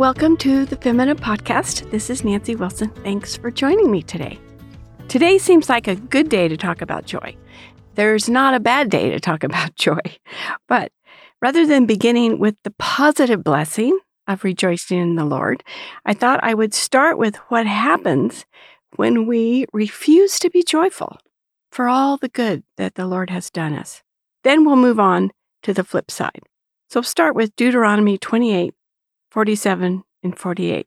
Welcome to the Femina Podcast. This is Nancy Wilson. Thanks for joining me today. Today seems like a good day to talk about joy. There's not a bad day to talk about joy. But rather than beginning with the positive blessing of rejoicing in the Lord, I thought I would start with what happens when we refuse to be joyful for all the good that the Lord has done us. Then we'll move on to the flip side. So start with Deuteronomy 28 47 and 48.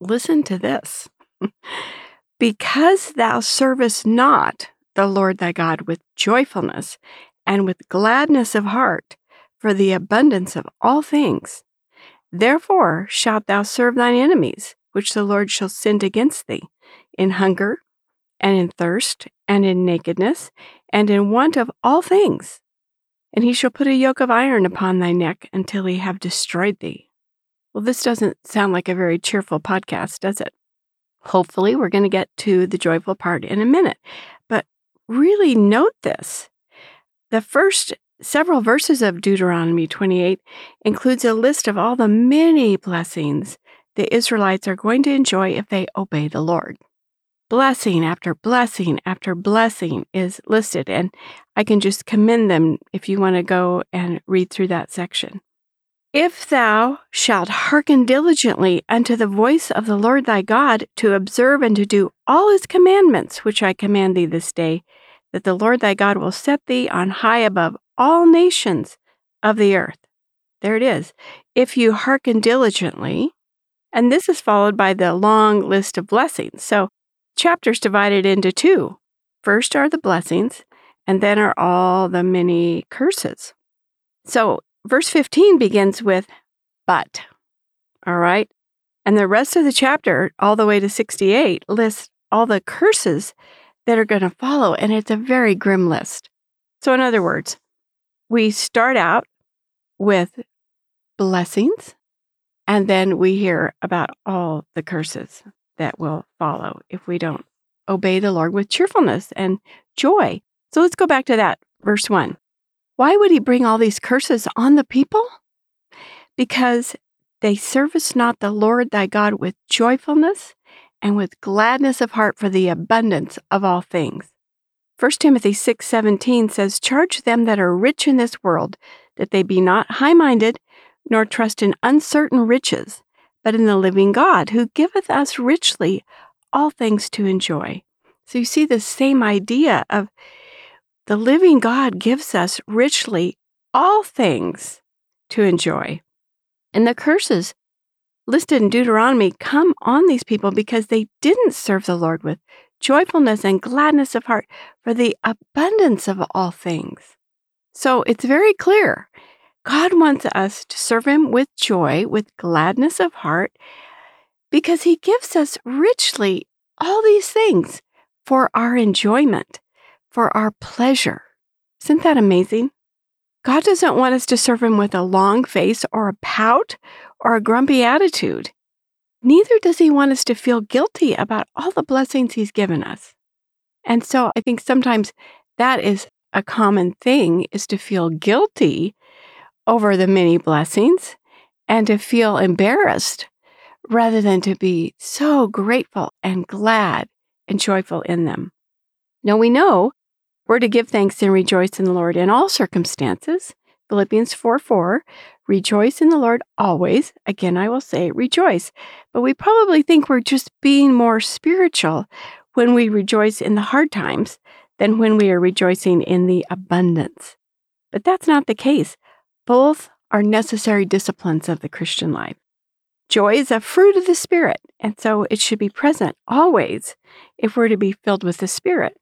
Listen to this. because thou servest not the Lord thy God with joyfulness and with gladness of heart for the abundance of all things, therefore shalt thou serve thine enemies, which the Lord shall send against thee, in hunger, and in thirst, and in nakedness, and in want of all things. And he shall put a yoke of iron upon thy neck until he have destroyed thee. Well, this doesn't sound like a very cheerful podcast, does it? Hopefully, we're going to get to the joyful part in a minute. But really note this. The first several verses of Deuteronomy 28 includes a list of all the many blessings the Israelites are going to enjoy if they obey the Lord. Blessing after blessing after blessing is listed, and I can just commend them if you want to go and read through that section. If thou shalt hearken diligently unto the voice of the Lord thy God to observe and to do all his commandments which I command thee this day, that the Lord thy God will set thee on high above all nations of the earth. There it is. If you hearken diligently, and this is followed by the long list of blessings. So, chapters divided into two. First are the blessings, and then are all the many curses. So, verse 15 begins with but. All right. And the rest of the chapter, all the way to 68, lists all the curses that are going to follow. And it's a very grim list. So, in other words, we start out with blessings, and then we hear about all the curses that will follow if we don't obey the Lord with cheerfulness and joy. So, let's go back to that, verse 1. Why would he bring all these curses on the people? Because they service not the Lord thy God with joyfulness and with gladness of heart for the abundance of all things. 1 Timothy 6:17 says, "Charge them that are rich in this world that they be not high-minded, nor trust in uncertain riches, but in the living God, who giveth us richly all things to enjoy." So you see the same idea of the living God gives us richly all things to enjoy. And the curses listed in Deuteronomy come on these people because they didn't serve the Lord with joyfulness and gladness of heart for the abundance of all things. So it's very clear. God wants us to serve Him with joy, with gladness of heart, because He gives us richly all these things for our enjoyment for our pleasure. Isn't that amazing? God doesn't want us to serve Him with a long face or a pout or a grumpy attitude. Neither does He want us to feel guilty about all the blessings He's given us. And so I think sometimes that is a common thing is to feel guilty over the many blessings and to feel embarrassed rather than to be so grateful and glad and joyful in them. Now we know we're to give thanks and rejoice in the Lord in all circumstances. Philippians 4 4. Rejoice in the Lord always. Again, I will say rejoice. But we probably think we're just being more spiritual when we rejoice in the hard times than when we are rejoicing in the abundance. But that's not the case. Both are necessary disciplines of the Christian life. Joy is a fruit of the Spirit, and so it should be present always if we're to be filled with the Spirit.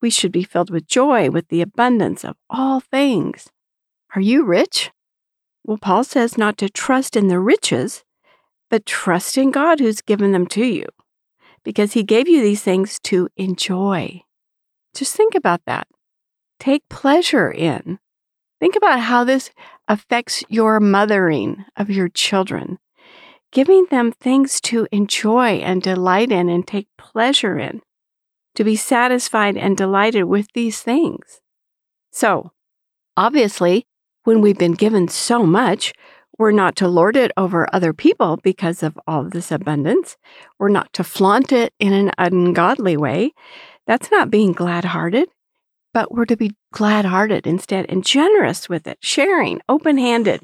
We should be filled with joy, with the abundance of all things. Are you rich? Well, Paul says not to trust in the riches, but trust in God who's given them to you, because he gave you these things to enjoy. Just think about that. Take pleasure in. Think about how this affects your mothering of your children, giving them things to enjoy and delight in and take pleasure in to be satisfied and delighted with these things. So, obviously, when we've been given so much, We're not to lord it over other people because of all of this abundance. We're not to flaunt it in an ungodly way. That's not being glad hearted, but we're to be glad hearted instead and generous with it, sharing, open handed,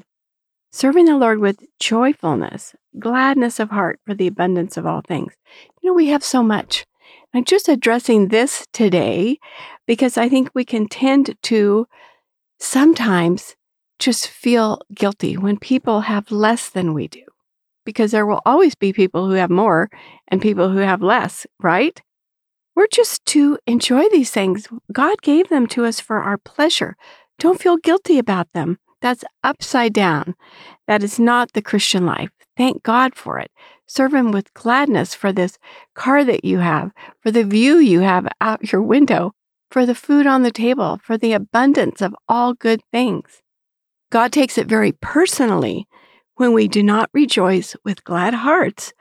serving the Lord with joyfulness, gladness of heart for the abundance of all things. You know, we have so much. I'm just addressing this today because I think we can tend to sometimes just feel guilty when people have less than we do, because there will always be people who have more and people who have less, right? We're just to enjoy these things. God gave them to us for our pleasure. Don't feel guilty about them. That's upside down. That is not the Christian life. Thank God for it. Serve Him with gladness for this car that you have, for the view you have out your window, for the food on the table, for the abundance of all good things. God takes it very personally when we do not rejoice with glad hearts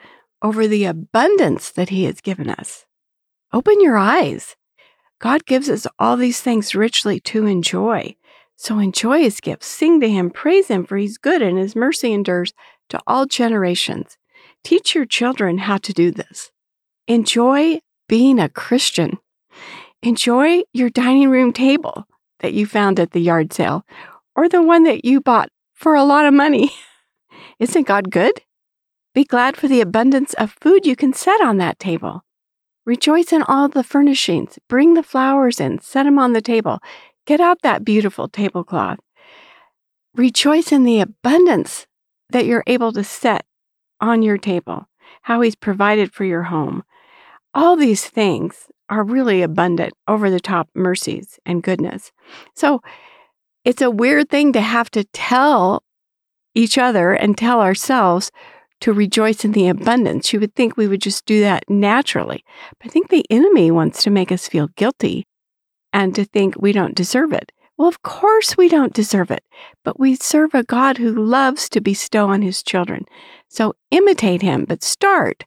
over the abundance that He has given us. Open your eyes. God gives us all these things richly to enjoy. So enjoy His gifts, sing to Him, praise Him, for He's good and His mercy endures to all generations. Teach your children how to do this. Enjoy being a Christian. Enjoy your dining room table that you found at the yard sale or the one that you bought for a lot of money. Isn't God good? Be glad for the abundance of food you can set on that table. Rejoice in all the furnishings. Bring the flowers in, set them on the table. Get out that beautiful tablecloth. Rejoice in the abundance that you're able to set on your table, how He's provided for your home. All these things are really abundant, over the top mercies and goodness. So it's a weird thing to have to tell each other and tell ourselves to rejoice in the abundance. You would think we would just do that naturally. But I think the enemy wants to make us feel guilty and to think we don't deserve it. Well, of course we don't deserve it, but we serve a God who loves to bestow on his children. So imitate him, but start.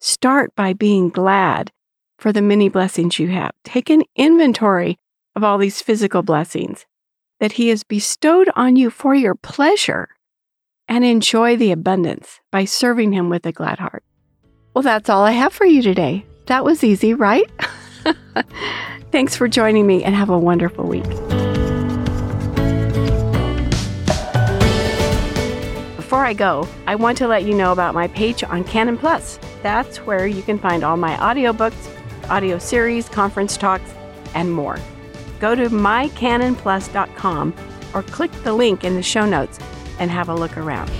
Start by being glad for the many blessings you have. Take an inventory of all these physical blessings that He has bestowed on you for your pleasure and enjoy the abundance by serving Him with a glad heart. Well, that's all I have for you today. That was easy, right? Thanks for joining me and have a wonderful week. I go, I want to let you know about my page on Canon Plus. That's where you can find all my audiobooks, audio series, conference talks, and more go to mycanonplus.com or click the link in the show notes and have a look around.